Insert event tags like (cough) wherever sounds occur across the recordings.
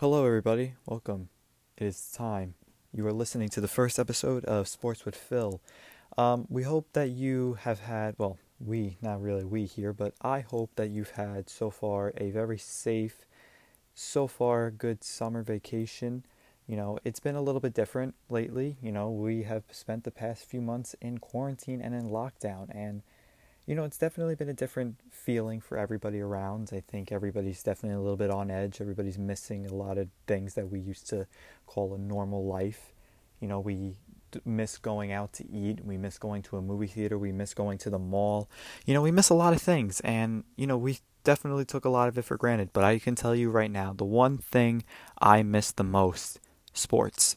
Hello, everybody. Welcome. It is time. You are listening to the first episode of Sports with Phil. Um, we hope that you have had, well, we, not really we here, but I hope that you've had so far a very safe, so far good summer vacation. You know, it's been a little bit different lately. You know, we have spent the past few months in quarantine and in lockdown, and you know, it's definitely been a different feeling for everybody around. I think everybody's definitely a little bit on edge. Everybody's missing a lot of things that we used to call a normal life. You know, we miss going out to eat. We miss going to a movie theater. We miss going to the mall. You know, we miss a lot of things. And, you know, we definitely took a lot of it for granted. But I can tell you right now, the one thing I miss the most sports.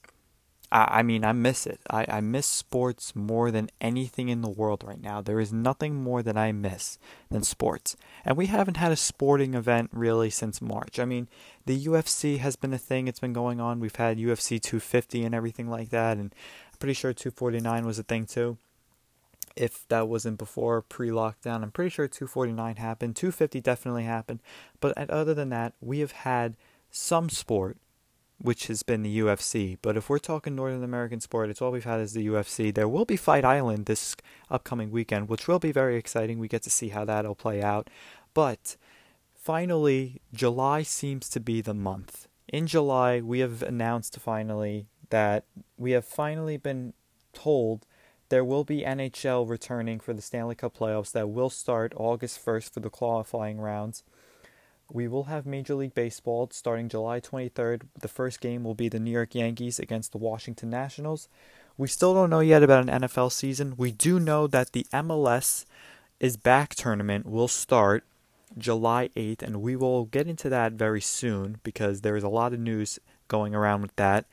I, I mean, I miss it. I, I miss sports more than anything in the world right now. There is nothing more that I miss than sports. And we haven't had a sporting event really since March. I mean, the UFC has been a thing, it's been going on. We've had UFC 250 and everything like that. And I'm pretty sure 249 was a thing too if that wasn't before pre-lockdown. I'm pretty sure 249 happened. 250 definitely happened. But other than that, we have had some sport which has been the UFC. But if we're talking Northern American sport, it's all we've had is the UFC. There will be Fight Island this upcoming weekend, which will be very exciting. We get to see how that'll play out. But finally, July seems to be the month. In July, we have announced finally that we have finally been told there will be NHL returning for the Stanley Cup playoffs that will start August 1st for the qualifying rounds we will have Major League Baseball starting July 23rd. The first game will be the New York Yankees against the Washington Nationals. We still don't know yet about an NFL season. We do know that the MLS is back tournament will start July 8th, and we will get into that very soon because there is a lot of news going around with that.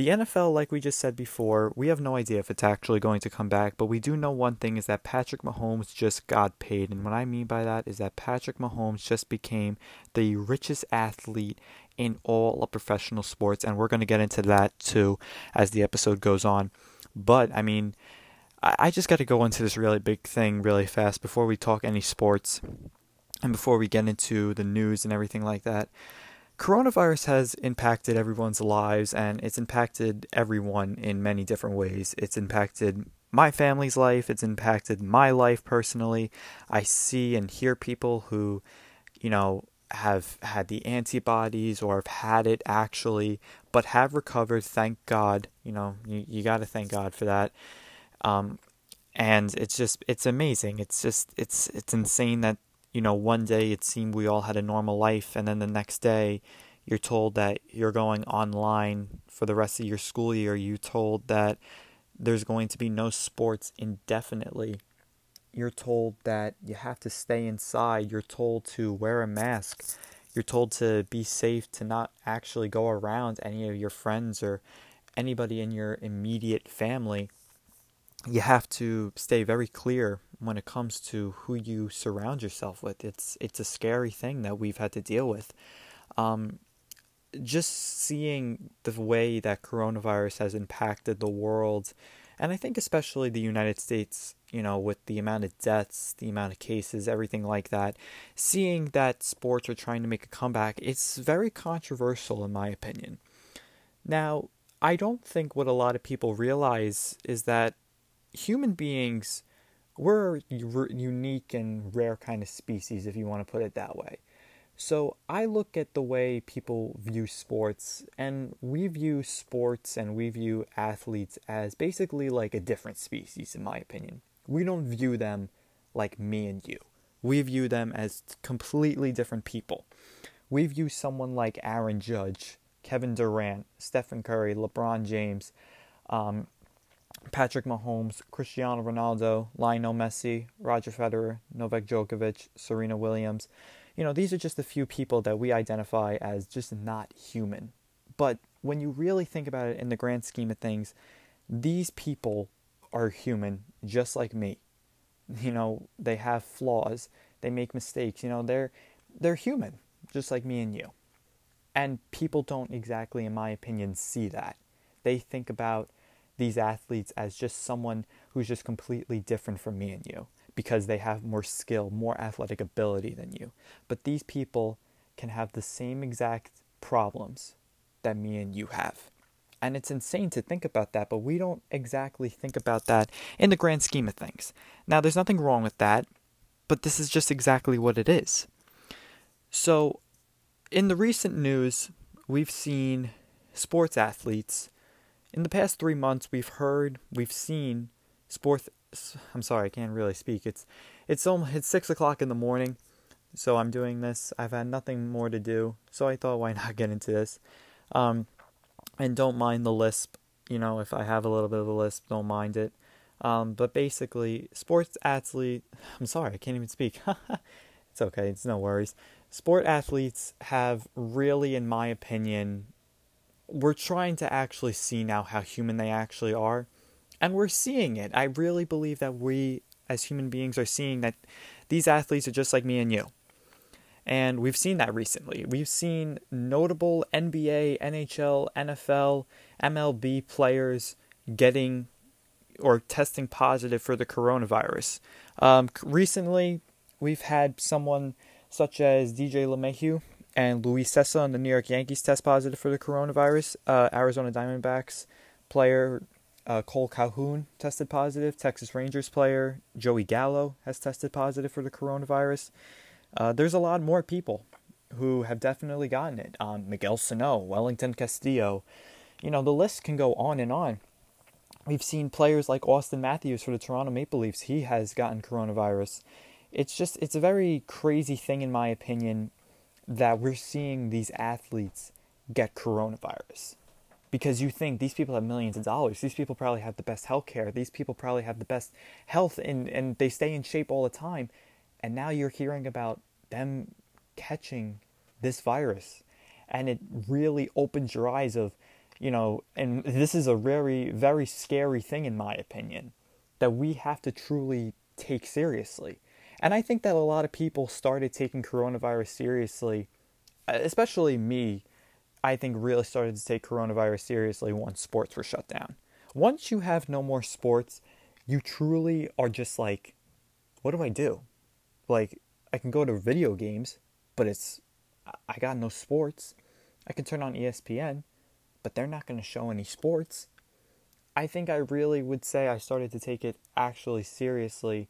The NFL, like we just said before, we have no idea if it's actually going to come back, but we do know one thing is that Patrick Mahomes just got paid. And what I mean by that is that Patrick Mahomes just became the richest athlete in all of professional sports. And we're going to get into that too as the episode goes on. But, I mean, I just got to go into this really big thing really fast before we talk any sports and before we get into the news and everything like that coronavirus has impacted everyone's lives and it's impacted everyone in many different ways. It's impacted my family's life, it's impacted my life personally. I see and hear people who, you know, have had the antibodies or have had it actually, but have recovered. Thank God. You know, you, you got to thank God for that. Um, and it's just, it's amazing. It's just, it's, it's insane that you know, one day it seemed we all had a normal life, and then the next day you're told that you're going online for the rest of your school year. You're told that there's going to be no sports indefinitely. You're told that you have to stay inside. You're told to wear a mask. You're told to be safe, to not actually go around any of your friends or anybody in your immediate family. You have to stay very clear when it comes to who you surround yourself with. It's it's a scary thing that we've had to deal with. Um, just seeing the way that coronavirus has impacted the world, and I think especially the United States, you know, with the amount of deaths, the amount of cases, everything like that, seeing that sports are trying to make a comeback, it's very controversial in my opinion. Now, I don't think what a lot of people realize is that human beings we're a unique and rare kind of species, if you want to put it that way. So I look at the way people view sports, and we view sports and we view athletes as basically like a different species, in my opinion. We don't view them like me and you. We view them as completely different people. We view someone like Aaron Judge, Kevin Durant, Stephen Curry, LeBron James, um, Patrick Mahomes, Cristiano Ronaldo, Lionel Messi, Roger Federer, Novak Djokovic, Serena Williams. You know, these are just a few people that we identify as just not human. But when you really think about it in the grand scheme of things, these people are human just like me. (laughs) You know, they have flaws, they make mistakes, you know, they're they're human just like me and you. And people don't exactly in my opinion see that. They think about these athletes as just someone who's just completely different from me and you because they have more skill, more athletic ability than you. But these people can have the same exact problems, that me and you have. And it's insane to think about that, but we don't exactly think about that in the grand scheme of things. Now, there's nothing wrong with that, but this is just exactly what it is. So, in the recent news, we've seen sports athletes. In the past three months, we've heard, we've seen sports. I'm sorry, I can't really speak. It's it's almost it's six o'clock in the morning, so I'm doing this. I've had nothing more to do, so I thought, (laughs) why not get into this? Um, and don't mind the lisp. You know, if I have a little bit of a lisp, don't mind it. Um, but basically, sports athlete. (sighs) I'm sorry, I can't even speak. (laughs) it's okay. It's no worries. Sport athletes have really, in my opinion, we're trying to actually see now how human they actually are. And we're seeing it. I really believe that we, as human beings, are seeing that these athletes are just like me and you. And we've seen that recently. We've seen notable NBA, NHL, NFL, MLB players getting or testing positive for the coronavirus. Um, recently, we've had someone such as DJ LeMahieu and Luis Cessa on the New York Yankees test positive for the coronavirus. Uh, Arizona Diamondbacks player uh, Kole Calhoun tested positive. Texas Rangers player Joey Gallo has tested positive for the coronavirus. Uh, there's a lot more people who have definitely gotten it. Um, Miguel Sano, Welington Castillo. You know, the list can go on and on. We've seen players like Auston Matthews for the Toronto Maple Leafs. He has gotten coronavirus. It's just, it's a very crazy thing, in my opinion, that we're seeing these athletes get coronavirus. Because you think these people have millions of dollars. These people probably have the best health care. These people probably have the best health and, and they stay in shape all the time. And now you're hearing about them catching this virus. And it really opens your eyes of, you know, and this is a very, very scary thing in my opinion, that we have to truly take seriously. And I think that a lot of people started taking coronavirus seriously, uh, especially me. I think really started to take coronavirus seriously once sports were shut down. Once you have no more sports, you truly are just like, what do I do? Like, I can go to video games, but it's, I got no sports. I can turn on ESPN, but they're not going to show any sports. I think I really would say I started to take it actually seriously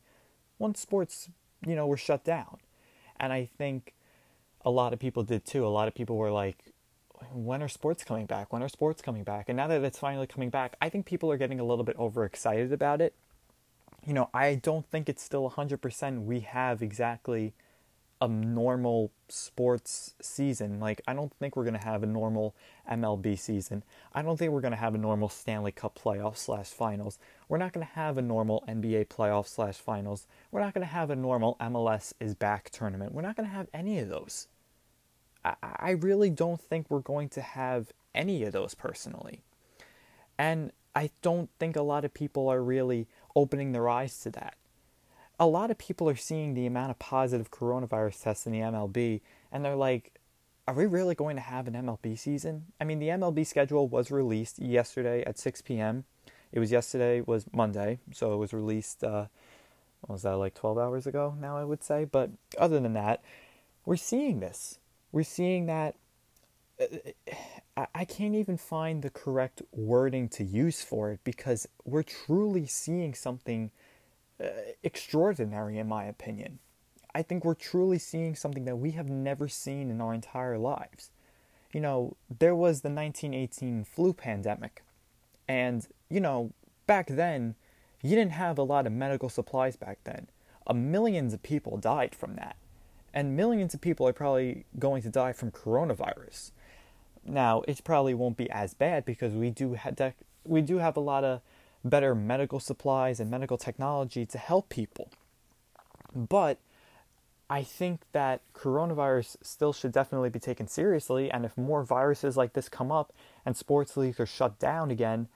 once sports, you know, were shut down. And I think a lot of people did too. A lot of people were like, when are sports coming back? When are sports coming back? And now that it's finally coming back, I think people are getting a little bit overexcited about it. You know, I don't think it's still 100% we have exactly a normal sports season. Like, I don't think we're going to have a normal MLB season. I don't think we're going to have a normal Stanley Cup playoff slash finals. We're not going to have a normal NBA playoff slash finals. We're not going to have a normal MLS is back tournament. We're not going to have any of those. I, I really don't think we're going to have any of those personally. And I don't think a lot of people are really opening their eyes to that a lot of people are seeing the amount of positive coronavirus tests in the MLB, and they're like, are we really going to have an MLB season? I mean, the MLB schedule was released yesterday at 6 p.m. It was yesterday was Monday, so it was released. Uh, was that like 12 hours ago? Now I would say, but other than that, we're seeing this. We're seeing that. Uh, I can't even find the correct wording to use for it because we're truly seeing something extraordinary, in my opinion. I think we're truly seeing something that we have never seen in our entire lives. You know, there was the 1918 flu pandemic, and, you know, back then, you didn't have a lot of medical supplies back then. Uh, millions of people died from that. And millions of people are probably going to die from coronavirus. Now, it probably won't be as bad because we do ha- we do have a lot of better medical supplies and medical technology to help people. But I think that coronavirus still should definitely be taken seriously. And if more viruses like this come up and sports leagues are shut down again,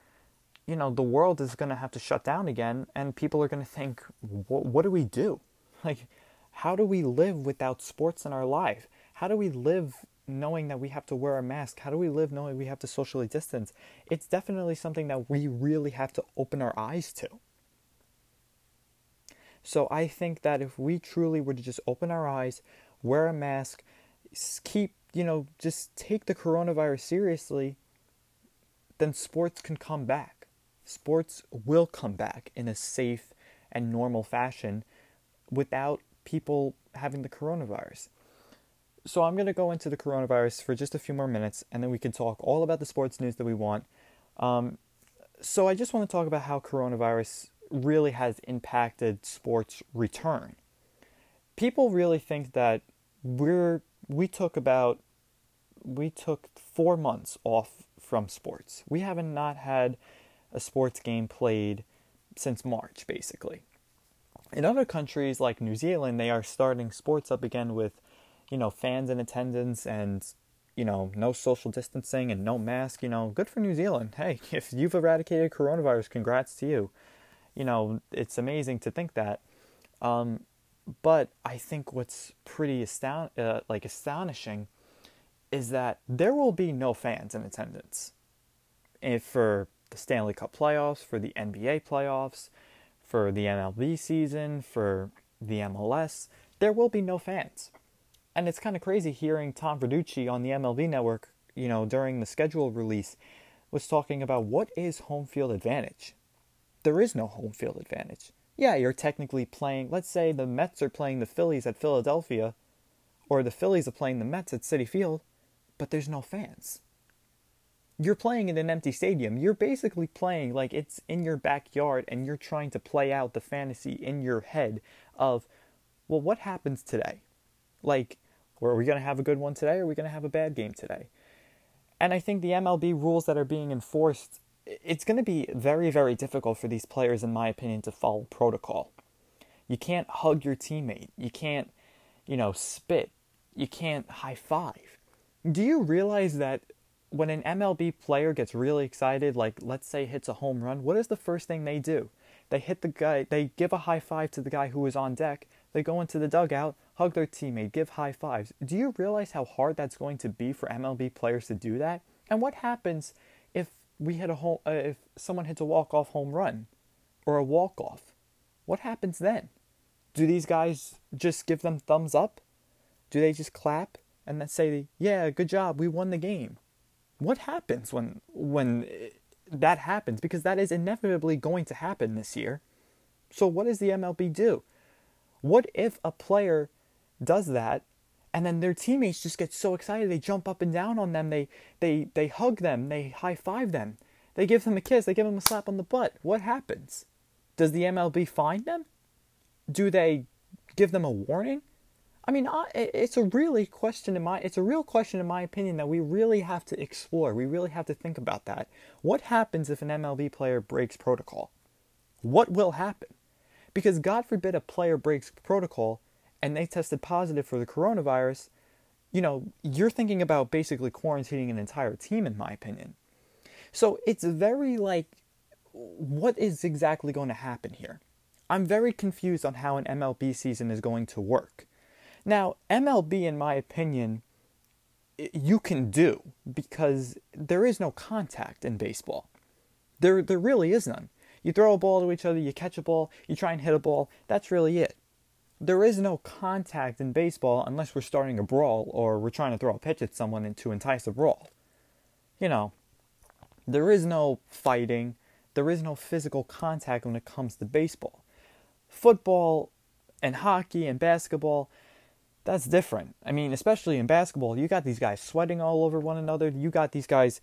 you know, the world is going to have to shut down again. And people are going to think, what do we do? (laughs) Like, how do we live without sports in our life? How do we live knowing that we have to wear a mask? How do we live knowing we have to socially distance? It's definitely something that we really have to open our eyes to. So I think that if we truly were to just open our eyes, wear a mask, keep, you know, just take the coronavirus seriously, then sports can come back. Sports will come back in a safe and normal fashion without people having the coronavirus. So I'm going to go into the coronavirus for just a few more minutes and then we can talk all about the sports news that we want. Um, so I just want to talk about how coronavirus really has impacted sports return. People really think that we're we took about we took 4 months off from sports. We haven't not had a sports game played since March basically. In other countries like New Zealand, they are starting sports up again with, you know, fans in attendance and, you know, no social distancing and no mask. You know, good for New Zealand. Hey, (laughs) if you've eradicated coronavirus, congrats to you. You know, it's amazing to think that. Um, but I think what's pretty astound- uh, like astonishing is that there will be no fans in attendance if for the Stanley Cup playoffs, for the NBA playoffs, for the MLB season, for the MLS, there will be no fans. And it's kind of crazy hearing Tom Verducci on the MLB network, you know, during the schedule release, was talking about what is home field advantage. There is no home field advantage. Yeah, you're technically playing, let's say the Mets are playing the Phillies at Philadelphia, or the Phillies are playing the Mets at Citi Field, but there's no fans you're playing in an empty stadium. You're basically playing like it's in your backyard and you're trying to play out the fantasy in your head of, well, what happens today? Like, are we going to have a good one today or are we going to have a bad game today? And I think the MLB rules that are being enforced, it's going to be very, very difficult for these players, in my opinion, to follow protocol. You can't hug your teammate. You can't, you know, spit. You can't high five. Do you realize that when an MLB player gets really excited, like let's say hits a home run, what is the first thing they do? They hit the guy, they give a high five to the guy who is on deck, they go into the dugout, hug their teammate, give high fives. Do you realize how hard that's going to be for MLB players to do that? And what happens if we hit a home, uh, if someone hits a walk-off home run or a walk-off? What happens then? Do these guys just give them thumbs up? Do they just clap and then say, "Yeah, good job, we won the game"? what happens when when that happens because that is inevitably going to happen this year. So what does the MLB do? What if a player does that and then their teammates just get so excited they jump up and down on them, they they they hug them, they high five them, they give them a kiss, they give them a slap on the butt. What happens? Does the MLB fine them? Do they give them a warning? I mean, it's a really question in my it's a real question in my opinion that we really have to explore. We really have to think about that. What happens if an MLB player breaks protocol? What will happen? Because God forbid a player breaks protocol and they tested positive for the coronavirus, you know, you're thinking about basically quarantining an entire team in my opinion. So it's very like what is exactly going to happen here? I'm very confused on how an MLB season is going to work now, MLB, in my opinion, you can do because there is no contact in baseball. There, there really is none. You throw a ball to each other, you catch a ball, you try and hit a ball. That's really it. There is no contact in baseball unless we're starting a brawl or we're trying to throw a pitch at someone to entice a brawl. You know, there is no fighting, there is no physical contact when it comes to baseball. Football and hockey and basketball, that's different. I mean, especially in basketball, you got these guys sweating all over one another. You got these guys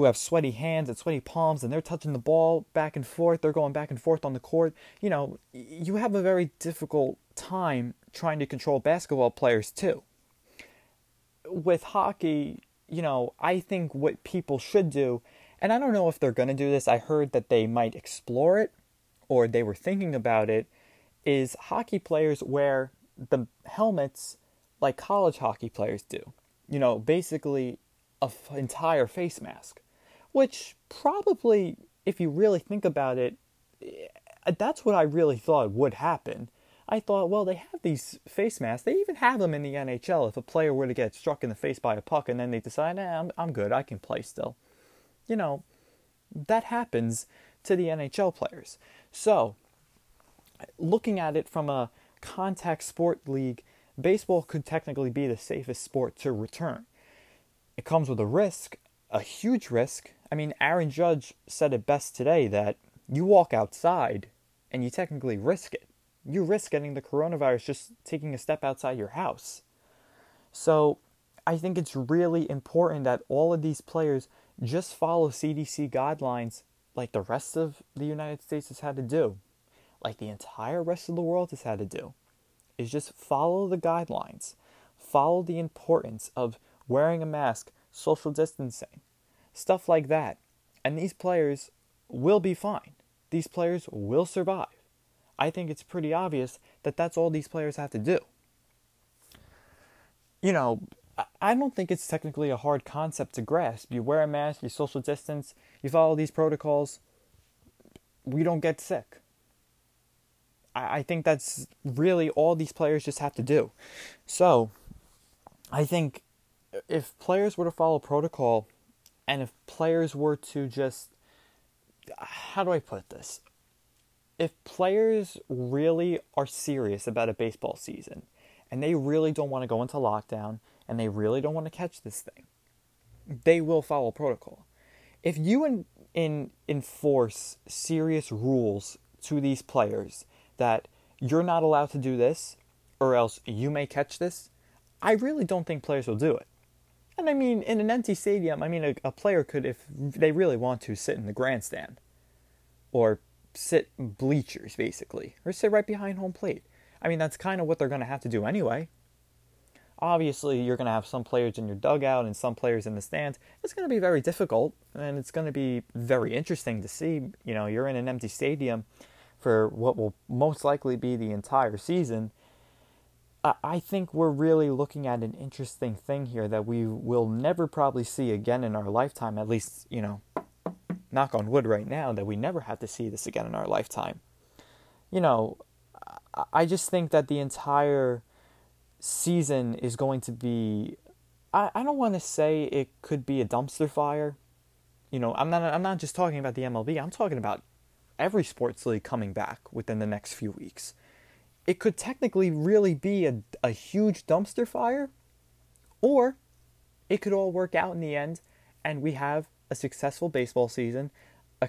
who have sweaty hands and sweaty palms and they're touching the ball back and forth. They're going back and forth on the court. You know, you have a very difficult time trying to control basketball players too. With hockey, you know, I think what people should do, and I don't know if they're going to do this, I heard that they might explore it or they were thinking about it, is hockey players wear the helmets like college hockey players do. You know, basically a f- entire face mask, which probably, if you really think about it, eh, that's what I really thought would happen. I thought, well, they have these face masks. They even have them in the NHL. If a player were to get struck in the face by a puck and then they decide, nah, I'm, I'm good, I can play still. You know, that happens to the NHL players. So, looking at it from a contact sport league baseball could technically be the safest sport to return. it comes with a risk, a huge risk. I mean, Aaron Judge said it best today that you walk outside and you technically risk it. You risk getting the coronavirus just taking a step outside your house. So I think it's really important that all of these players just follow CDC guidelines like the rest of the United States has had to do, like the entire rest of the world has had to do, is just follow the guidelines, follow the importance of wearing a mask, social distancing, stuff like that. And these players will be fine. These players will survive. I think it's pretty obvious that that's all these players have to do. You know, I don't think it's technically a hard concept to grasp. You wear a mask, you social distance, you follow these protocols, we don't get sick. I think that's really all these players just have to do. So, I think if players were to follow protocol and if players were to just how do I put this? If players really are serious about a baseball season and they really don't want to go into lockdown and they really don't want to catch this thing, they will follow protocol. If you in, in, enforce serious rules to these players that you're not allowed to do this or else you may catch this, I really don't think players will do it. And I mean, in an empty stadium, I mean, a, a player could, if they really want to, sit in the grandstand or sit bleachers, basically, or sit right behind home plate. I mean, that's kind of what they're going to have to do anyway obviously you're going to have some players in your dugout and some players in the stands. It's going to be very difficult and it's going to be very interesting to see. You know, you're in an empty stadium for what will most likely be the entire season. I think we're really looking at an interesting thing here that we will never probably see again in our lifetime, at least, you know, knock on wood right now, that we never have to see this again in our lifetime. You know, I just think that the entire season is going to be I, I don't want to say it could be a dumpster fire. You know, I'm not I'm not just talking about the MLB. I'm talking about every sports league coming back within the next few weeks. It could technically really be a, a huge dumpster fire, or it could all work out in the end and we have a successful baseball season, a,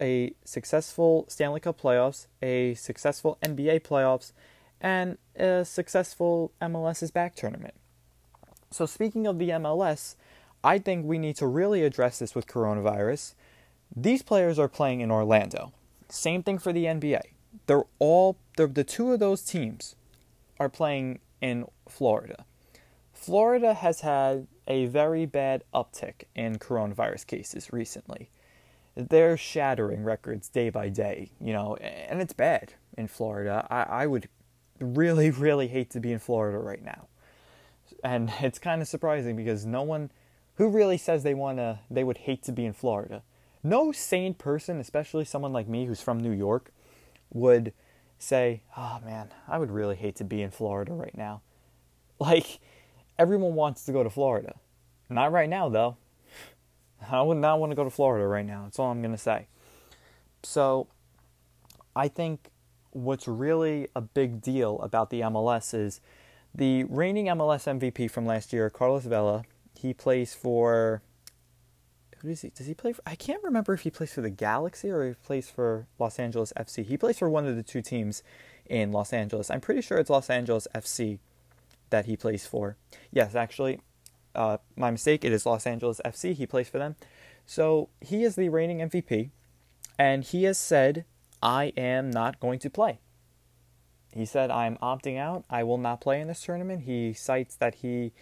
a successful Stanley Cup playoffs, a successful NBA playoffs, and a successful MLS's back tournament. So, speaking of the MLS, I think we need to really address this with coronavirus. These players are playing in Orlando. Same thing for the NBA. They're all they're, the two of those teams are playing in Florida. Florida has had a very bad uptick in coronavirus cases recently. They're shattering records day by day, you know, and it's bad in Florida. I, I would really, really hate to be in Florida right now. And (laughs) it's kind of surprising because no one who really says they want to they would hate to be in Florida. No sane person, especially someone like me who's from New York, would say, "Oh man, I would really hate to be in Florida right now." Like everyone wants to go to Florida. Not right now though. I would not want to go to Florida right now. That's all I'm going to say. So, I think what's really a big deal about the MLS is the reigning MLS MVP from last year, Carlos Vela. He plays for who does he does he play for? I can't remember if he plays for the Galaxy or he plays for Los Angeles FC. He plays for one of the two teams in Los Angeles. I'm pretty sure it's Los Angeles FC that he plays for. Yes, actually, uh, my mistake. It is Los Angeles FC. He plays for them. So he is the reigning MVP, and he has said I am not going to play. He said, I'm opting out. I will not play in this tournament. He cites that he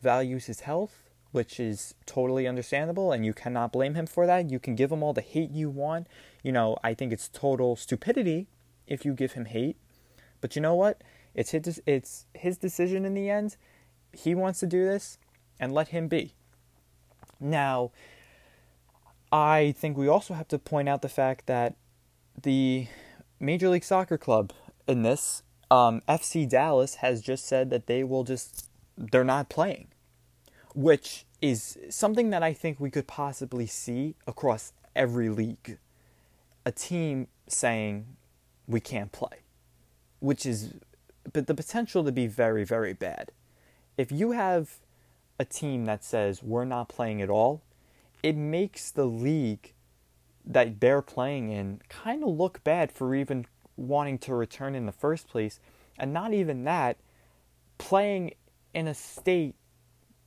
values his health, which is totally understandable, and you cannot blame him for that. You can give him all the hate you want. You know, I think it's total stupidity if you give him hate. But you know what? It's his, it's his decision in the end. He wants to do this, and let him be. Now, I think we also have to point out the fact that the Major League Soccer club in this, um, FC Dallas has just said that they will just, they're not playing, which is something that I think we could possibly see across every league. A team saying we can't play, which is, but the potential to be very, very bad. If you have a team that says we're not playing at all, it makes the league that they're playing in kind of look bad for even wanting to return in the first place. And not even that, playing in a state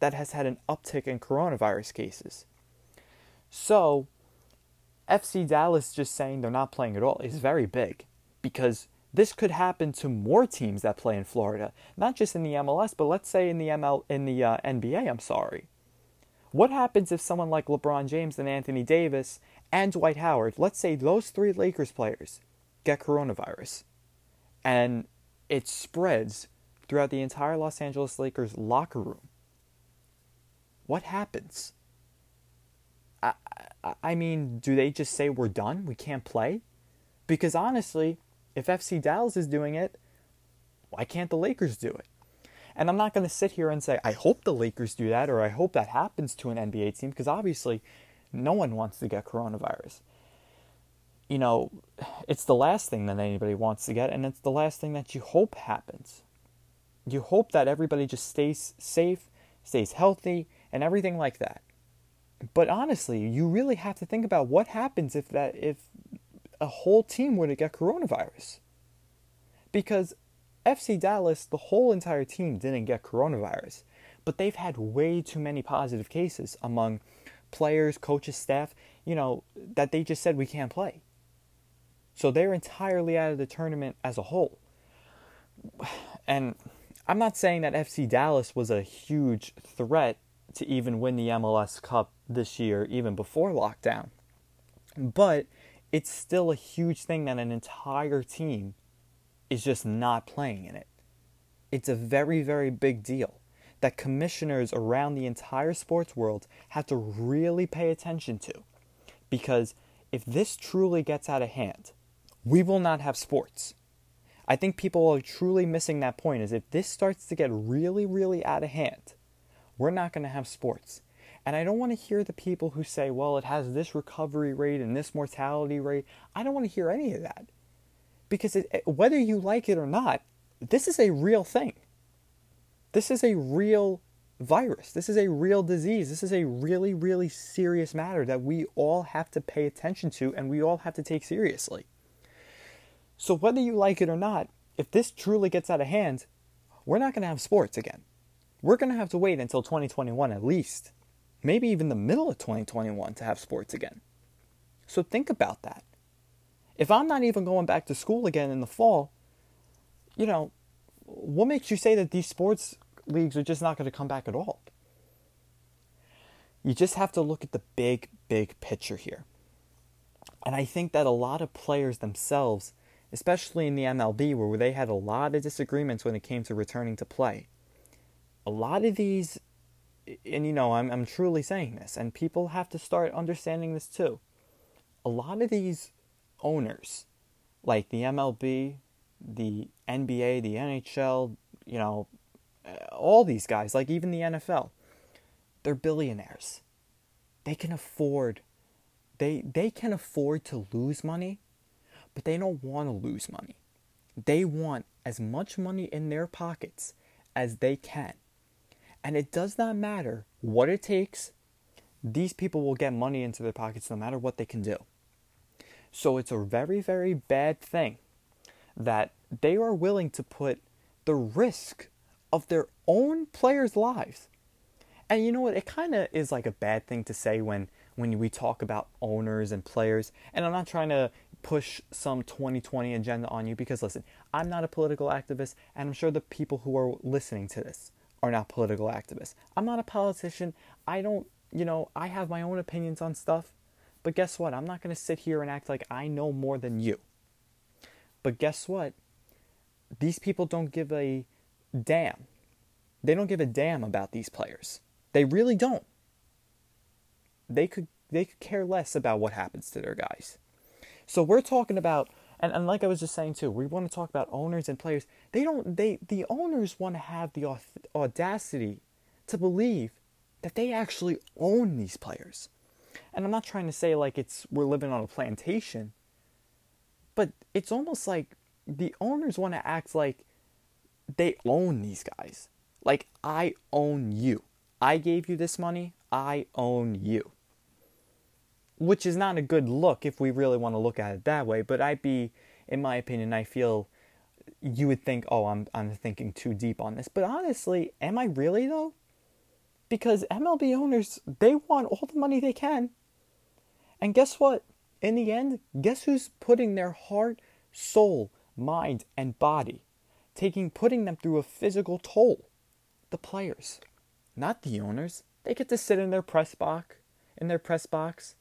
that has had an uptick in coronavirus cases. So, FC Dallas just saying they're not playing at all is very big because this could happen to more teams that play in Florida, not just in the MLS, but let's say in the ML in the uh, NBA. I'm sorry. What happens if someone like LeBron James and Anthony Davis and Dwight Howard, let's say those three Lakers players, get coronavirus, and it spreads throughout the entire Los Angeles Lakers locker room? What happens? I, I, I mean, do they just say we're done? We can't play? Because honestly, if FC Dallas is doing it, why can't the Lakers do it? And I'm not going to sit here and say, I hope the Lakers do that or I hope that happens to an NBA team because obviously no one wants to get coronavirus. You know, it's the last thing that anybody wants to get, and it's the last thing that you hope happens. You hope that everybody just stays safe, stays healthy, and everything like that. But honestly, you really have to think about what happens if that if a whole team were to get coronavirus. Because FC Dallas, the whole entire team didn't get coronavirus, but they've had way too many positive cases among players, coaches, staff, you know, that they just said we can't play. So they're entirely out of the tournament as a whole. (sighs) And I'm not saying that FC Dallas was a huge threat to even win the MLS Cup this year, even before lockdown. But it's still a huge thing that an entire team is just not playing in it. It's a very, very big deal that commissioners around the entire sports world have to really pay attention to. Because if this truly gets out of hand, we will not have sports. I think people are truly missing that point is if this starts to get really, really out of hand, we're not going to have sports. And I don't want to hear the people who say, well, it has this recovery rate and this mortality rate. I don't want to hear any of that. Because it, whether you like it or not, this is a real thing. This is a real virus. This is a real disease. This is a really, really serious matter that we all have to pay attention to and we all have to take seriously. So, whether you like it or not, if this truly gets out of hand, we're not going to have sports again. We're going to have to wait until 2021 at least maybe even the middle of 2021 to have sports again. So think about that. If I'm not even going back to school again in the fall, you know, what makes you say that these sports leagues are just not going to come back at all? You just have to look at the big, big picture here. And I think that a lot of players themselves, especially in the MLB, where they had a lot of disagreements when it came to returning to play, a lot of these and you know, I'm I'm truly saying this, and people have to start understanding this too. A lot of these owners, like the MLB, the NBA, the NHL, you know, uh, all these guys, like even the NFL, they're billionaires. They can afford they they can afford to lose money, but they don't want to lose money. They want as much money in their pockets as they can. And it does not matter what it takes, these people will get money into their pockets no matter what they can do. So it's a very, very bad thing that they are willing to put the risk of their own players' lives. And you know what? It kind of is like a bad thing to say when when we talk about owners and players. And I'm not trying to push some 2020 agenda on you because listen, I'm not a political activist, and I'm sure the people who are listening to this are not political activists. I'm not a politician. I don't, you know, I have my own opinions on stuff. But guess what? I'm not going to sit here and act like I know more than you. But guess what? These people don't give a damn. They don't give a damn about these players. They really don't. They could they could care less about what happens to their guys. So we're talking about and, and like I was just saying too, we want to talk about owners and players. They don't. They the owners want to have the audacity to believe that they actually own these players. And I'm not trying to say like it's we're living on a plantation, but it's almost like the owners want to act like they own these guys. Like I own you. I gave you this money, I own you. Which is not a good look if we really want to look at it that way, but I'd be, in my opinion, I feel you would think, oh, I'm, I'm thinking too deep on this. But honestly, am I really though? Because MLB owners, they want all the money they can. And guess what? In the end, guess who's putting their heart, soul, mind, and body, taking putting them through a physical toll? The players, not the owners. They get to sit in their press box, in their press box.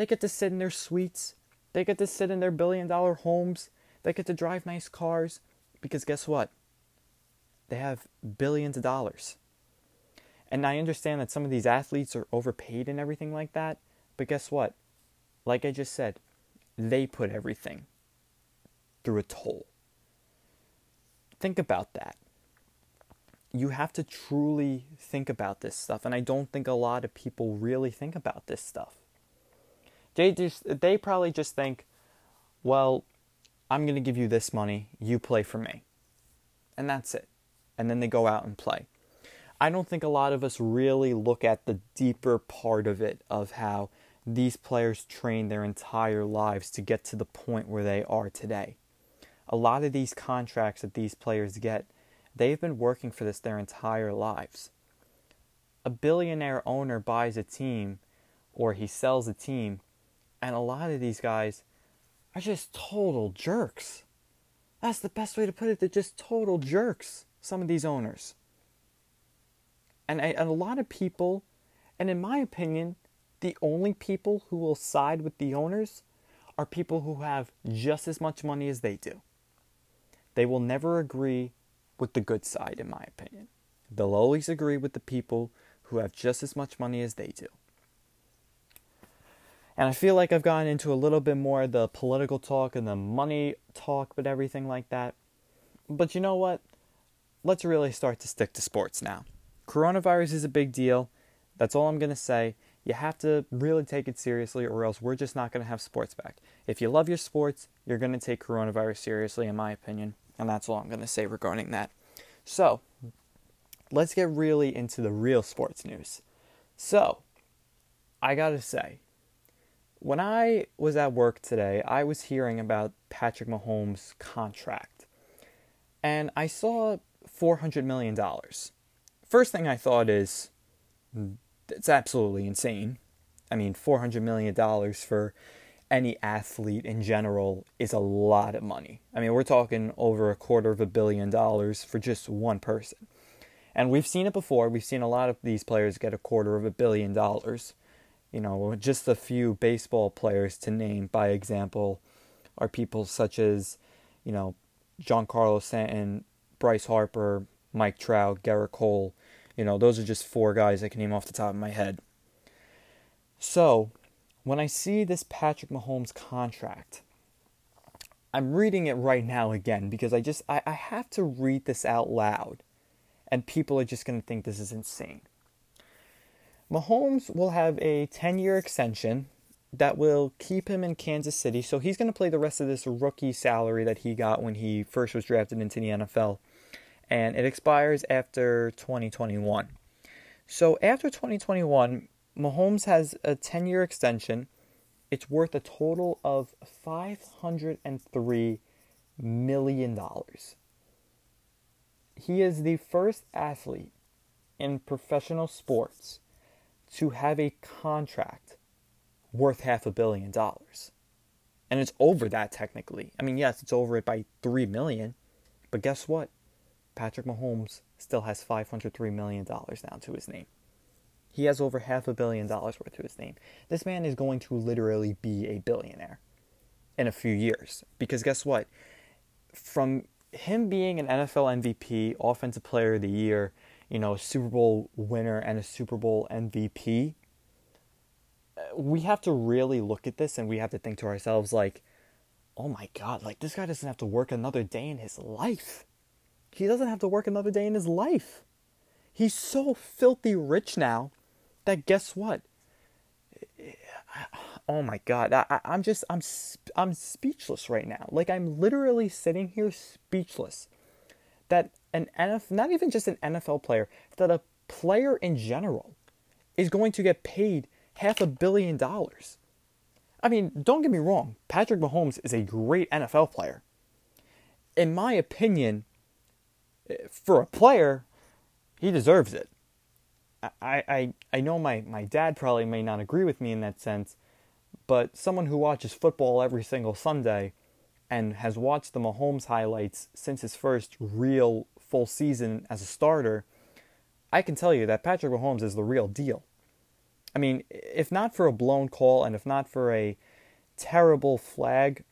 They get to sit in their suites. They get to sit in their billion dollar homes. They get to drive nice cars because guess what? They have billions of dollars. And I understand that some of these athletes are overpaid and everything like that, but guess what? Like I just said, they put everything through a toll. Think about that. You have to truly think about this stuff, and I don't think a lot of people really think about this stuff. They just they probably just think, well, I'm going to give you this money, you play for me. And that's it. And then they go out and play. I don't think a lot of us really look at the deeper part of it of how these players train their entire lives to get to the point where they are today. A lot of these contracts that these players get, they've been working for this their entire lives. A billionaire owner buys a team or he sells a team, and a lot of these guys are just total jerks. That's the best way to put it. They're just total jerks, some of these owners. And, and a lot of people, and in my opinion, the only people who will side with the owners are people who have just as much money as they do. They will never agree with the good side, in my opinion. They'll always agree with the people who have just as much money as they do. And I feel like I've gotten into a little bit more the political talk and the money talk, but everything like that. But you know what? Let's really start to stick to sports now. Coronavirus is a big deal. That's all I'm going to say. You have to really take it seriously, or else we're just not going to have sports back. If you love your sports, you're going to take coronavirus seriously, in my opinion. And that's all I'm going to say regarding that. So, let's get really into the real sports news. So, I got to say, when I was at work today, I was hearing about Patrick Mahomes' contract. And I saw $400 million. First thing I thought is, it's absolutely insane. I mean, $400 million for any athlete in general is a lot of money. I mean, we're talking over a quarter of a billion dollars for just one person. And we've seen it before. We've seen a lot of these players get a quarter of a billion dollars you know, just a few baseball players to name by example are people such as, you know, Giancarlo Stanton, Bryce Harper, Mike Trout, Gerrit Cole. You know, those are just four guys I can name off the top of my head. So, when I see this Patrick Mahomes contract, I'm reading it right now again because I just I, I have to read this out loud and people are just gonna think this is insane. Mahomes will have a 10 year extension that will keep him in Kansas City. So he's going to play the rest of this rookie salary that he got when he first was drafted into the NFL. And it expires after 2021. So after 2021, Mahomes has a 10 year extension. It's worth a total of $503 million. He is the first athlete in professional sports to have a contract worth half a billion dollars. And it's over that technically. I mean, yes, it's over it by 3 million, but guess what? Patrick Mahomes still has 503 million dollars now to his name. He has over half a billion dollars worth to his name. This man is going to literally be a billionaire in a few years because guess what? From him being an NFL MVP, offensive player of the year, you know, a Super Bowl winner and a Super Bowl MVP, we have to really look at this and we have to think to ourselves, like, oh my God, like this guy doesn't have to work another day in his life. He doesn't have to work another day in his life. He's so filthy rich now that guess what? Oh my God, i am just I'm I'm speechless right now. Like I'm literally sitting here speechless. That an NFL, not even just an NFL player, that a player in general is going to get paid half a billion dollars. I mean, don't get me wrong, Patrick Mahomes is a great NFL player. In my opinion, for a player, he deserves it. I, I, I know my, my dad probably may not agree with me in that sense, but someone who watches football every single Sunday and has watched the Mahomes highlights since his first real full season as a starter, I can tell you that Patrick Mahomes is the real deal. I mean, if not for a blown call and if not for a terrible flag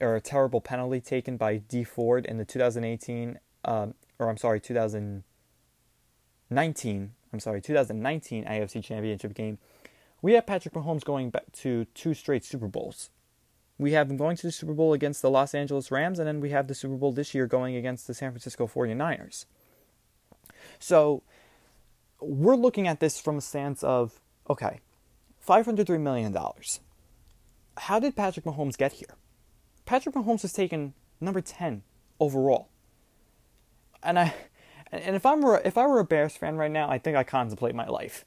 or a terrible penalty taken by Dee Ford in the 2018, um, or I'm sorry, 2019, I'm sorry, 2019 AFC Championship game, we have Patrick Mahomes going back to two straight Super Bowls. We have him going to the Super Bowl against the Los Angeles Rams, and then we have the Super Bowl this year going against the San Francisco 49ers. So we're looking at this from a stance of okay, $503 million. How did Patrick Mahomes get here? Patrick Mahomes was taken number 10 overall. And I and if I'm if I were a Bears fan right now, I think I contemplate my life.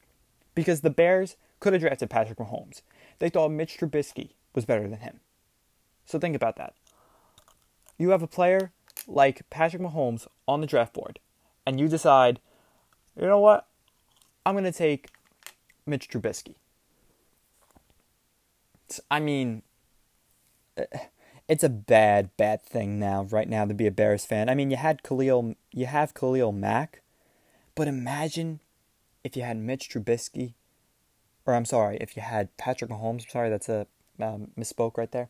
Because the Bears could have drafted Patrick Mahomes. They thought Mitch Trubisky was better than him. So think about that. You have a player like Patrick Mahomes on the draft board, and you decide, you know what? I'm going to take Mitch Trubisky. I mean, it's a bad, bad thing now, right now, to be a Bears fan. I mean, you had Khalil, you have Khalil Mack, but imagine if you had Mitch Trubisky, or I'm sorry, if you had Patrick Mahomes. I'm sorry, that's a um, misspoke right there.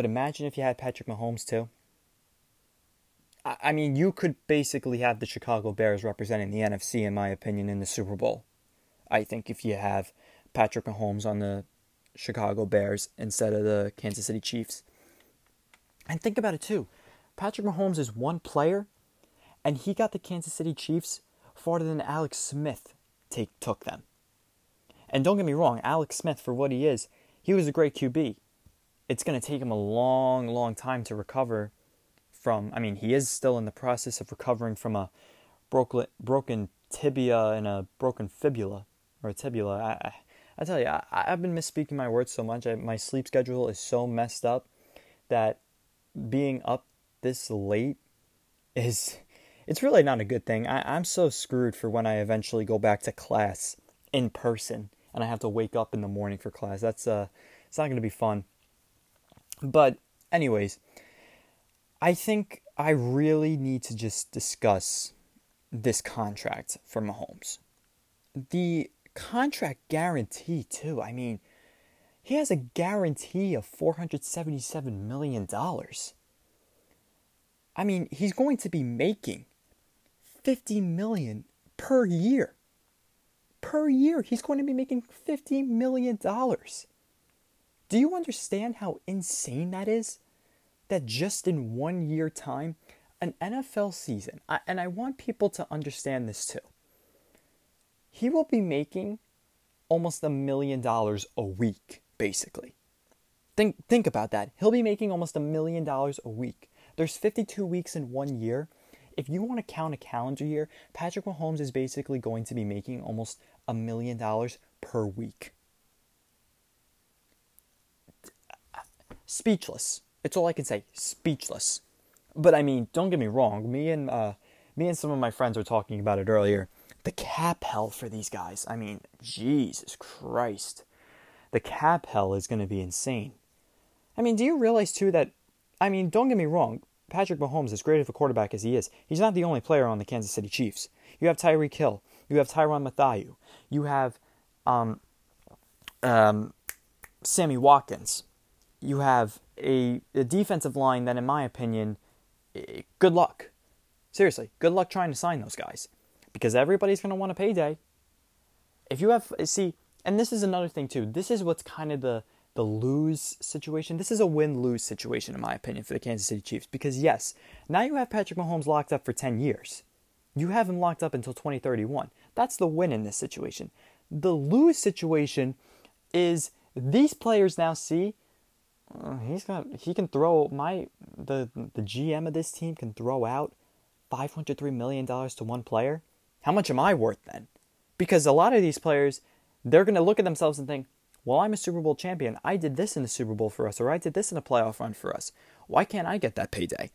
But imagine if you had Patrick Mahomes too. I, mean, you could basically have the Chicago Bears representing the NFC, in my opinion, in the Super Bowl. I think if you have Patrick Mahomes on the Chicago Bears instead of the Kansas City Chiefs. And think about it too. Patrick Mahomes is one player, and he got the Kansas City Chiefs farther than Alex Smith take, took them. And don't get me wrong, Alex Smith, for what he is, he was a great QB. It's going to take him a long, long time to recover from. I mean, he is still in the process of recovering from a broken, broken tibia and a broken fibula or tibula. I, I, I tell you, I, have been misspeaking my words so much. I, my sleep schedule is so messed up that being up this late is it's really not a good thing. I, I'm so screwed for when I eventually go back to class in person and I have to wake up in the morning for class. That's uh it's not gonna be fun. But anyways, I think I really need to just discuss this contract for Mahomes. The contract guarantee too. I mean, he has a guarantee of $477 million. I mean, he's going to be making 50 million per year. Per year, he's going to be making 50 million dollars. Do you understand how insane that is? That just in one year time, an NFL season, and I want people to understand this too he will be making almost a million dollars a week, basically. Think, think about that. He'll be making almost a million dollars a week. There's 52 weeks in one year. If you want to count a calendar year, Patrick Mahomes is basically going to be making almost a million dollars per week. Speechless. It's all I can say. Speechless. But I mean, don't get me wrong. Me and uh, me and some of my friends were talking about it earlier the cap hell for these guys. I mean, Jesus Christ. The cap hell is going to be insane. I mean, do you realize too that, I mean, don't get me wrong, Patrick Mahomes, as great of a quarterback as he is, he's not the only player on the Kansas City Chiefs. You have Tyreek Hill, you have Tyrann Mathieu, you have um, um, Sammy Watkins, you have a, a defensive line that, in my opinion, good luck. Seriously, good luck trying to sign those guys because everybody's going to want a payday. If you have, see, and this is another thing too. This is what's kind of the the lose situation. This is a win lose situation, in my opinion, for the Kansas City Chiefs. Because yes, now you have Patrick Mahomes locked up for 10 years. You have him locked up until 2031. That's the win in this situation. The lose situation is these players now see uh, he's got he can throw my the the GM of this team can throw out 503 million dollars to one player How much am I worth then? Because a lot of these players, they're going to look at themselves and think, well, I'm a Super Bowl champion. I did this in the Super Bowl for us, or I did this in a playoff run for us. Why can't I get that payday?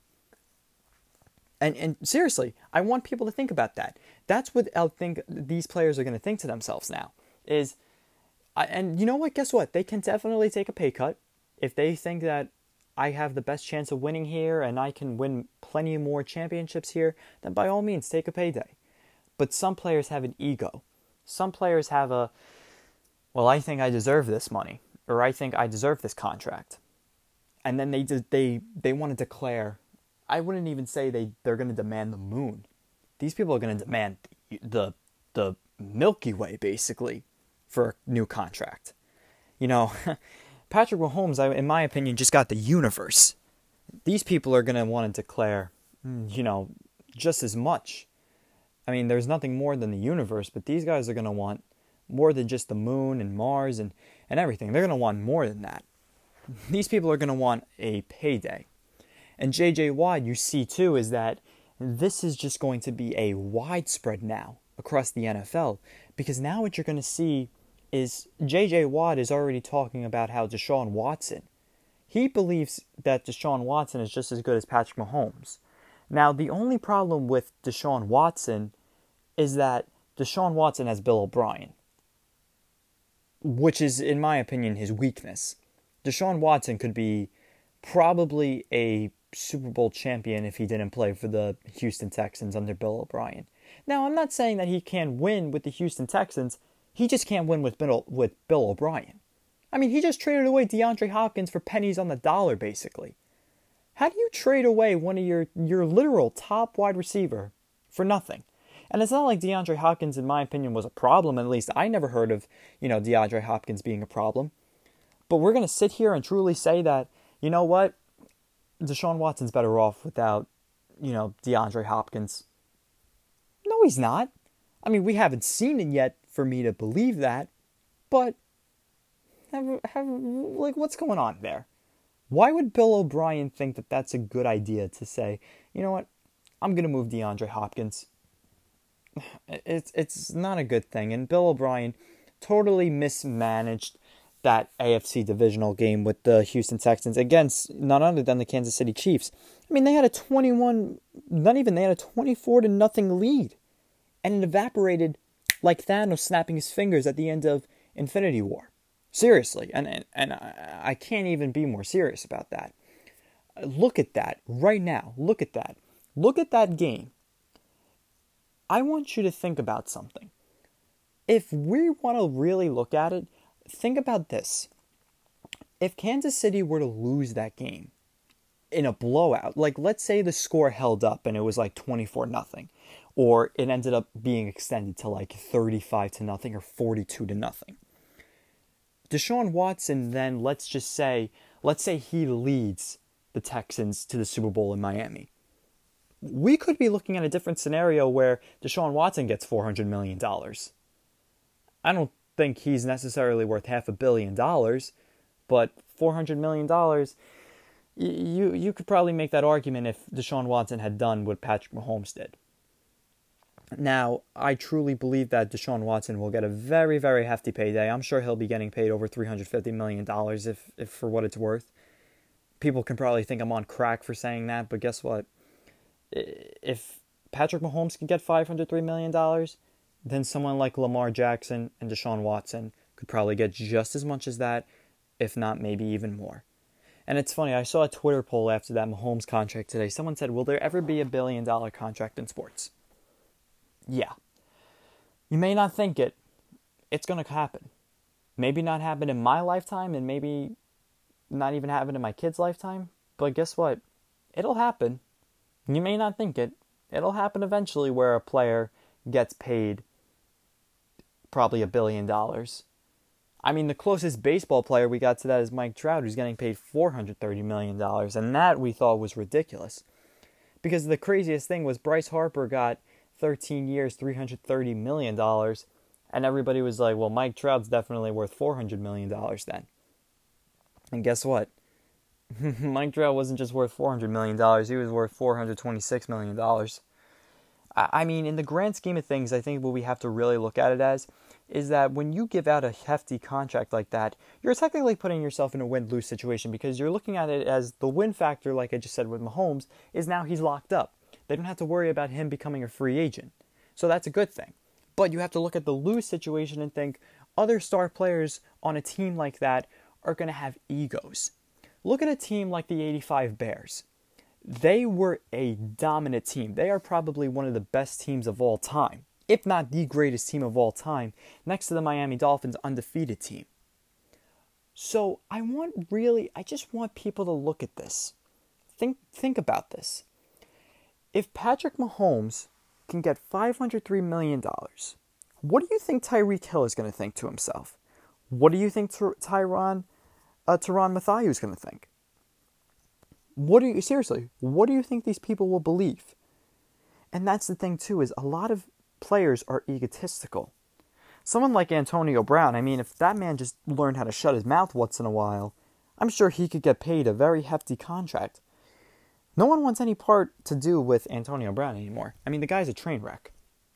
And, and seriously, I want people to think about that. That's what I think these players are going to think to themselves now. Is, and you know what? Guess what? They can definitely take a pay cut if they think that I have the best chance of winning here and I can win plenty more championships here. Then by all means, take a payday. But some players have an ego. Some players have a, well, I think I deserve this money, or I think I deserve this contract, and then they they they want to declare. I wouldn't even say they they're going to demand the moon. These people are going to demand the the Milky Way basically for a new contract. You know, (laughs) Patrick Mahomes, in my opinion, just got the universe. These people are going to want to declare, mm, you know, just as much. I mean, there's nothing more than the universe, but these guys are going to want more than just the moon and Mars and, and everything. They're going to want more than that. These people are going to want a payday. And JJ Watt, you see too, is that this is just going to be a widespread now across the NFL because now what you're going to see is JJ Watt is already talking about how Deshaun Watson, he believes that Deshaun Watson is just as good as Patrick Mahomes. Now, the only problem with Deshaun Watson is that Deshaun Watson has Bill O'Brien, which is, in my opinion, his weakness. Deshaun Watson could be probably a Super Bowl champion if he didn't play for the Houston Texans under Bill O'Brien. Now, I'm not saying that he can win with the Houston Texans. He just can't win with Bill, with Bill O'Brien. I mean, he just traded away DeAndre Hopkins for pennies on the dollar, basically. How do you trade away one of your, your literal top wide receiver for nothing? And it's not like DeAndre Hopkins, in my opinion, was a problem. At least I never heard of, you know, DeAndre Hopkins being a problem. But we're going to sit here and truly say that, you know what? Deshaun Watson's better off without, you know, DeAndre Hopkins. No, he's not. I mean, we haven't seen it yet for me to believe that. But, have, have, like, what's going on there? Why would Bill O'Brien think that that's a good idea to say, you know what, I'm going to move DeAndre Hopkins? (sighs) It's, it's not a good thing. And Bill O'Brien totally mismanaged that AFC divisional game with the Houston Texans against none other than the Kansas City Chiefs. I mean, they had a 21, not even, they had a 24 to nothing lead. And it evaporated like Thanos snapping his fingers at the end of Infinity War. Seriously, and, and, and I can't even be more serious about that. Look at that right now. Look at that. Look at that game. I want you to think about something. If we want to really look at it, think about this. If Kansas City were to lose that game in a blowout, like let's say the score held up and it was like 24 nothing, or it ended up being extended to like 35 to nothing or 42 to nothing. Deshaun Watson then, let's just say, let's say he leads the Texans to the Super Bowl in Miami. We could be looking at a different scenario where Deshaun Watson gets $400 million. I don't think he's necessarily worth half a billion dollars, but $400 million, you, you could probably make that argument if Deshaun Watson had done what Patrick Mahomes did. Now, I truly believe that Deshaun Watson will get a very, very hefty payday. I'm sure he'll be getting paid over $350 million if, if for what it's worth. People can probably think I'm on crack for saying that, but guess what? If Patrick Mahomes can get $503 million, then someone like Lamar Jackson and Deshaun Watson could probably get just as much as that, if not maybe even more. And it's funny, I saw a Twitter poll after that Mahomes contract today. Someone said, Will there ever be a billion dollar contract in sports? Yeah. You may not think it, it's going to happen. Maybe not happen in my lifetime and maybe not even happen in my kid's lifetime, but guess what? It'll happen. You may not think it. It'll happen eventually where a player gets paid probably a billion dollars. I mean, the closest baseball player we got to that is Mike Trout, who's getting paid $430 million, and that we thought was ridiculous. Because the craziest thing was Bryce Harper got 13 years, $330 million. And everybody was like, well, Mike Trout's definitely worth $400 million then. And guess what? (laughs) Mike Trout wasn't just worth $400 million, he was worth $426 million. I mean, in the grand scheme of things, I think what we have to really look at it as is that when you give out a hefty contract like that, you're technically putting yourself in a win lose situation because you're looking at it as the win factor, like I just said with Mahomes, is now he's locked up. They don't have to worry about him becoming a free agent. So that's a good thing. But you have to look at the lose situation and think other star players on a team like that are going to have egos. Look at a team like the 85 Bears. They were a dominant team. They are probably one of the best teams of all time if not the greatest team of all time, next to the Miami Dolphins undefeated team. So I want really, I just want people to look at this. Think, think about this. If Patrick Mahomes can get $503 million, what do you think Tyreek Hill is going to think to himself? What do you think Tyron, uh, Tyrann Mathieu is going to think? What do you, seriously, what do you think these people will believe? And that's the thing, too, is a lot of players are egotistical. Someone like Antonio Brown, I mean, if that man just learned how to shut his mouth once in a while, I'm sure he could get paid a very hefty contract. No one wants any part to do with Antonio Brown anymore. I mean, the guy's a train wreck.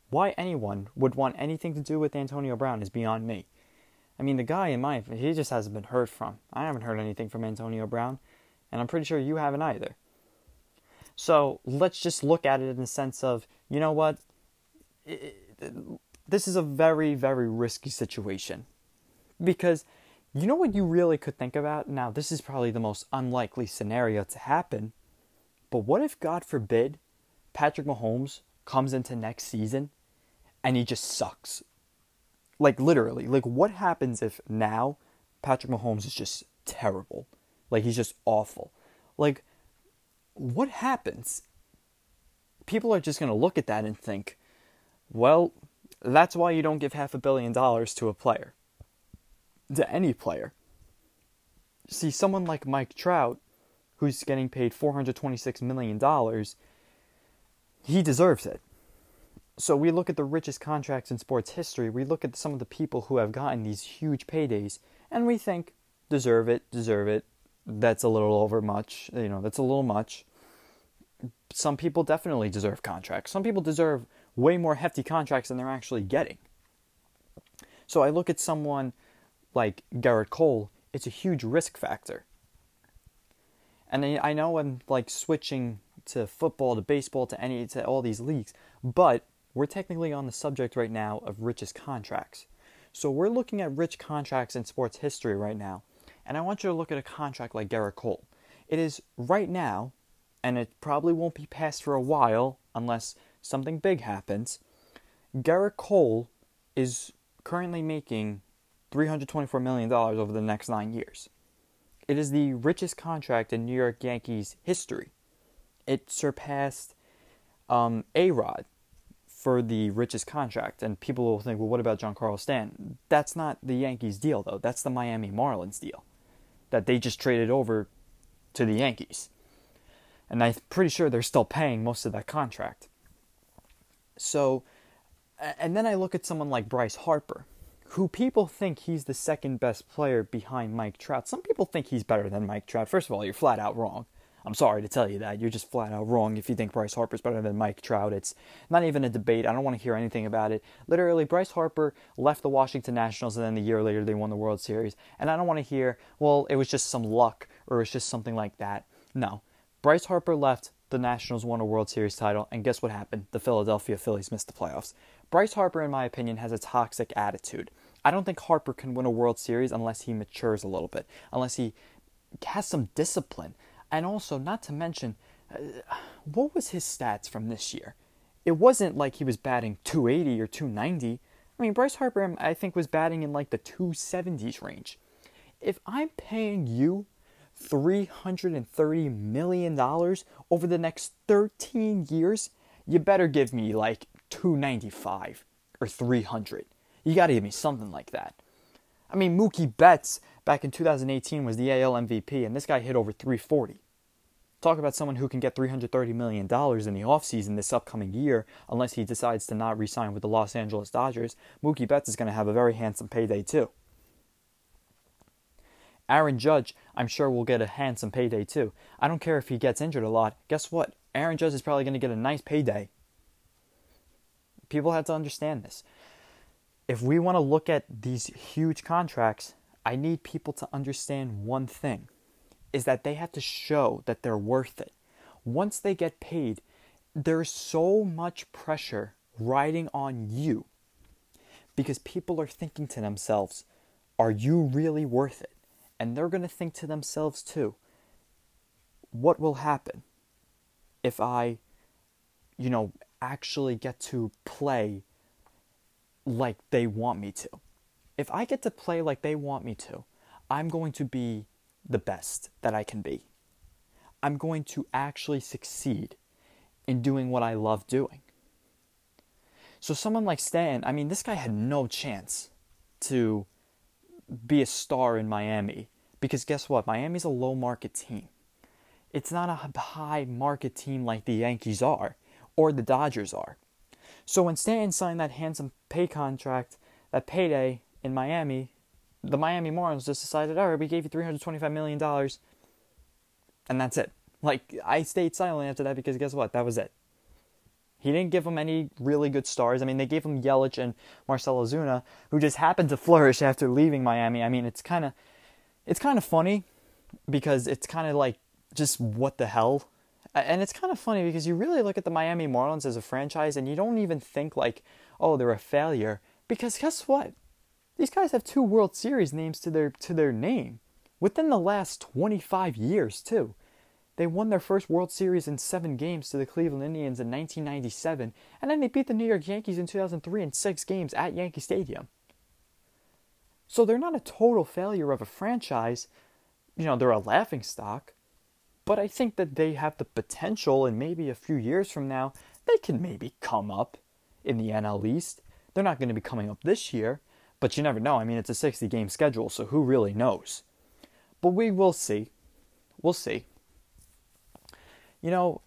Why anyone would want anything to do with Antonio Brown is beyond me. I mean, the guy, in my he just hasn't been heard from. I haven't heard anything from Antonio Brown, and I'm pretty sure you haven't either. So let's just look at it in the sense of, you know what? this is a very, very risky situation. Because you know what you really could think about? Now, this is probably the most unlikely scenario to happen. But what if, God forbid, Patrick Mahomes comes into next season and he just sucks? Like, literally. Like, what happens if now Patrick Mahomes is just terrible? Like, he's just awful. Like, what happens? People are just going to look at that and think, well, that's why you don't give half a billion dollars to a player, to any player. See, someone like Mike Trout, who's getting paid $426 million, he deserves it. So we look at the richest contracts in sports history, we look at some of the people who have gotten these huge paydays, and we think, deserve it, deserve it. That's a little over much, you know, that's a little much. Some people definitely deserve contracts. Some people deserve way more hefty contracts than they're actually getting. So I look at someone like Gerrit Cole, it's a huge risk factor. And I know I'm like switching to football, to baseball, to any to all these leagues, but we're technically on the subject right now of richest contracts. So we're looking at rich contracts in sports history right now. And I want you to look at a contract like Gerrit Cole. It is right now, and it probably won't be passed for a while unless something big happens. Gerrit Cole is currently making $324 million over the next nine years. It is the richest contract in New York Yankees history. It surpassed um, A Rod for the richest contract. And people will think, well, what about John Giancarlo Stanton? That's not the Yankees deal, though. That's the Miami Marlins deal that they just traded over to the Yankees. And I'm pretty sure they're still paying most of that contract. So, and then I look at someone like Bryce Harper, who people think he's the second best player behind Mike Trout. Some people think he's better than Mike Trout. First of all, you're flat out wrong. I'm sorry to tell you that. You're just flat out wrong if you think Bryce Harper's better than Mike Trout. It's not even a debate. I don't want to hear anything about it. Literally, Bryce Harper left the Washington Nationals and then the year later they won the World Series. And I don't want to hear, well, it was just some luck or it's just something like that. No. Bryce Harper left the Nationals won a World Series title, and guess what happened? The Philadelphia Phillies missed the playoffs. Bryce Harper, in my opinion, has a toxic attitude. I don't think Harper can win a World Series unless he matures a little bit, unless he has some discipline. And also, not to mention, uh, what was his stats from this year? It wasn't like he was batting 280 or 290. I mean, Bryce Harper, I think, was batting in like the 270s range. If I'm paying you $330 million over the next 13 years, you better give me like 295 or 300. You got to give me something like that. I mean, Mookie Betts back in 2018 was the AL MVP, and this guy hit over 340. Talk about someone who can get $330 million in the offseason this upcoming year, unless he decides to not re sign with the Los Angeles Dodgers. Mookie Betts is going to have a very handsome payday, too. Aaron Judge, I'm sure, will get a handsome payday too. I don't care if he gets injured a lot. Guess what? Aaron Judge is probably going to get a nice payday. People have to understand this. If we want to look at these huge contracts, I need people to understand one thing is that they have to show that they're worth it. Once they get paid, there's so much pressure riding on you because people are thinking to themselves, are you really worth it? And they're going to think to themselves too, what will happen if I, you know, actually get to play like they want me to? If I get to play like they want me to, I'm going to be the best that I can be. I'm going to actually succeed in doing what I love doing. So, someone like Stan, I mean, this guy had no chance to be a star in Miami because guess what? Miami's a low market team. It's not a high market team like the Yankees are or the Dodgers are. So, when Stanton signed that handsome pay contract, that payday in Miami, the Miami Marlins just decided, all right, we gave you $325 million, and that's it. Like, I stayed silent after that because guess what? That was it. He didn't give them any really good stars. I mean, they gave him Yelich and Marcell Ozuna, who just happened to (laughs) flourish after leaving Miami. I mean, it's kind of, it's kind of funny because it's kind of like just what the hell. And it's kind of funny because you really look at the Miami Marlins as a franchise and you don't even think like, oh, they're a failure. Because guess what? These guys have two World Series names to their to their name within the last 25 years too. They won their first World Series in 7 games to the Cleveland Indians in 1997 and then they beat the New York Yankees in 2003 in 6 games at Yankee Stadium. So they're not a total failure of a franchise. You know, they're a laughing stock. But I think that they have the potential, and maybe a few years from now, they can maybe come up in the NL East. They're not going to be coming up this year, but you never know. I mean, it's a 60 game schedule, so who really knows? But we will see. We'll see. You know,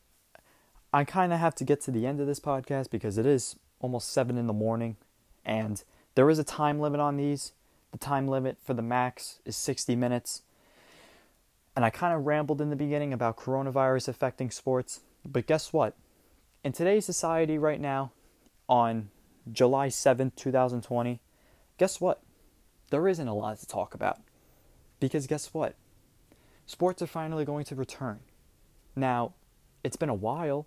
I kind of have to get to the end of this podcast because it is almost 7 in the morning, and there is a time limit on these. The time limit for the max is 60 minutes. And I kind of rambled in the beginning about coronavirus affecting sports, but guess what? In today's society right now, on July 7th, 2020, guess what? There isn't a lot to talk about. Because guess what? Sports are finally going to return. Now, it's been a while,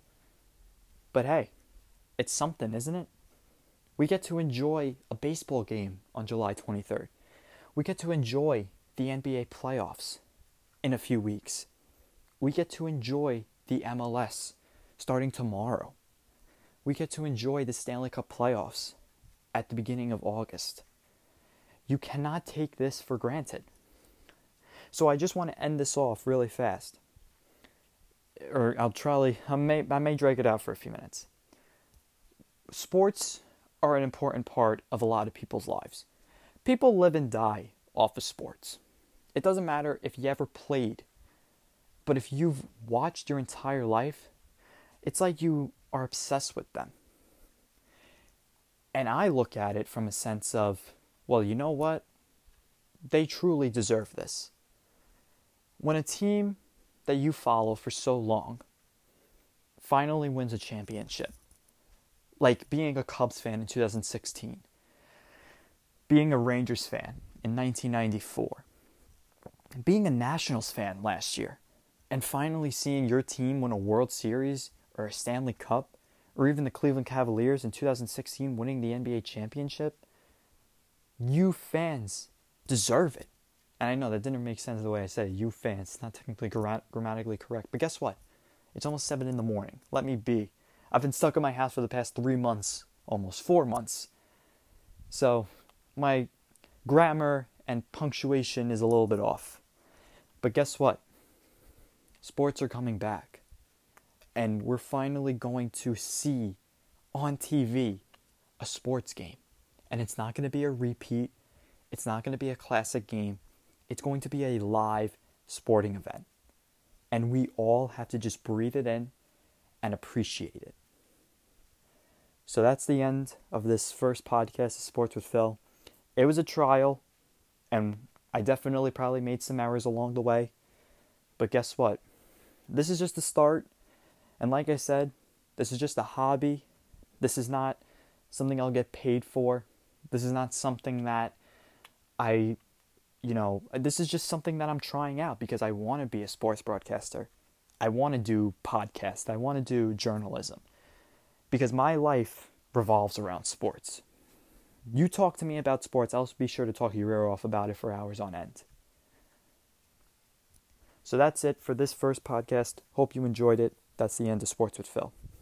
but hey, it's something, isn't it? We get to enjoy a baseball game on July 23rd. We get to enjoy the NBA playoffs in a few weeks. We get to enjoy the MLS starting tomorrow. We get to enjoy the Stanley Cup playoffs at the beginning of August. You cannot take this for granted. So I just want to end this off really fast. Or I'll try, I may, I may drag it out for a few minutes. Sports are an important part of a lot of people's lives. People live and die off of sports. It doesn't matter if you ever played, but if you've watched your entire life, it's like you are obsessed with them. And I look at it from a sense of well, you know what? They truly deserve this. When a team that you follow for so long finally wins a championship, like being a Cubs fan in 2016, being a Rangers fan in 1994, being a Nationals fan last year, and finally seeing your team win a World Series or a Stanley Cup, or even the Cleveland Cavaliers in 2016 winning the NBA championship, you fans deserve it. And I know that didn't make sense the way I said it. You fans, it's not technically gra- grammatically correct. But guess what? It's almost 7 in the morning. Let me be. I've been stuck in my house for the past three months, almost four months. So my grammar and punctuation is a little bit off. But guess what? Sports are coming back. And we're finally going to see on TV a sports game. And it's not going to be a repeat, it's not going to be a classic game. It's going to be a live sporting event. And we all have to just breathe it in and appreciate it. So that's the end of this first podcast of Sports with Phil. It was a trial, and I definitely probably made some errors along the way. But guess what? This is just the start. And like I said, this is just a hobby. This is not something I'll get paid for. This is not something that I, you know, this is just something that I'm trying out because I want to be a sports broadcaster. I want to do podcasts. I want to do journalism because my life revolves around sports. You talk to me about sports, I'll be sure to talk your ear off about it for hours on end. So that's it for this first podcast. Hope you enjoyed it. That's the end of Sports with Phil.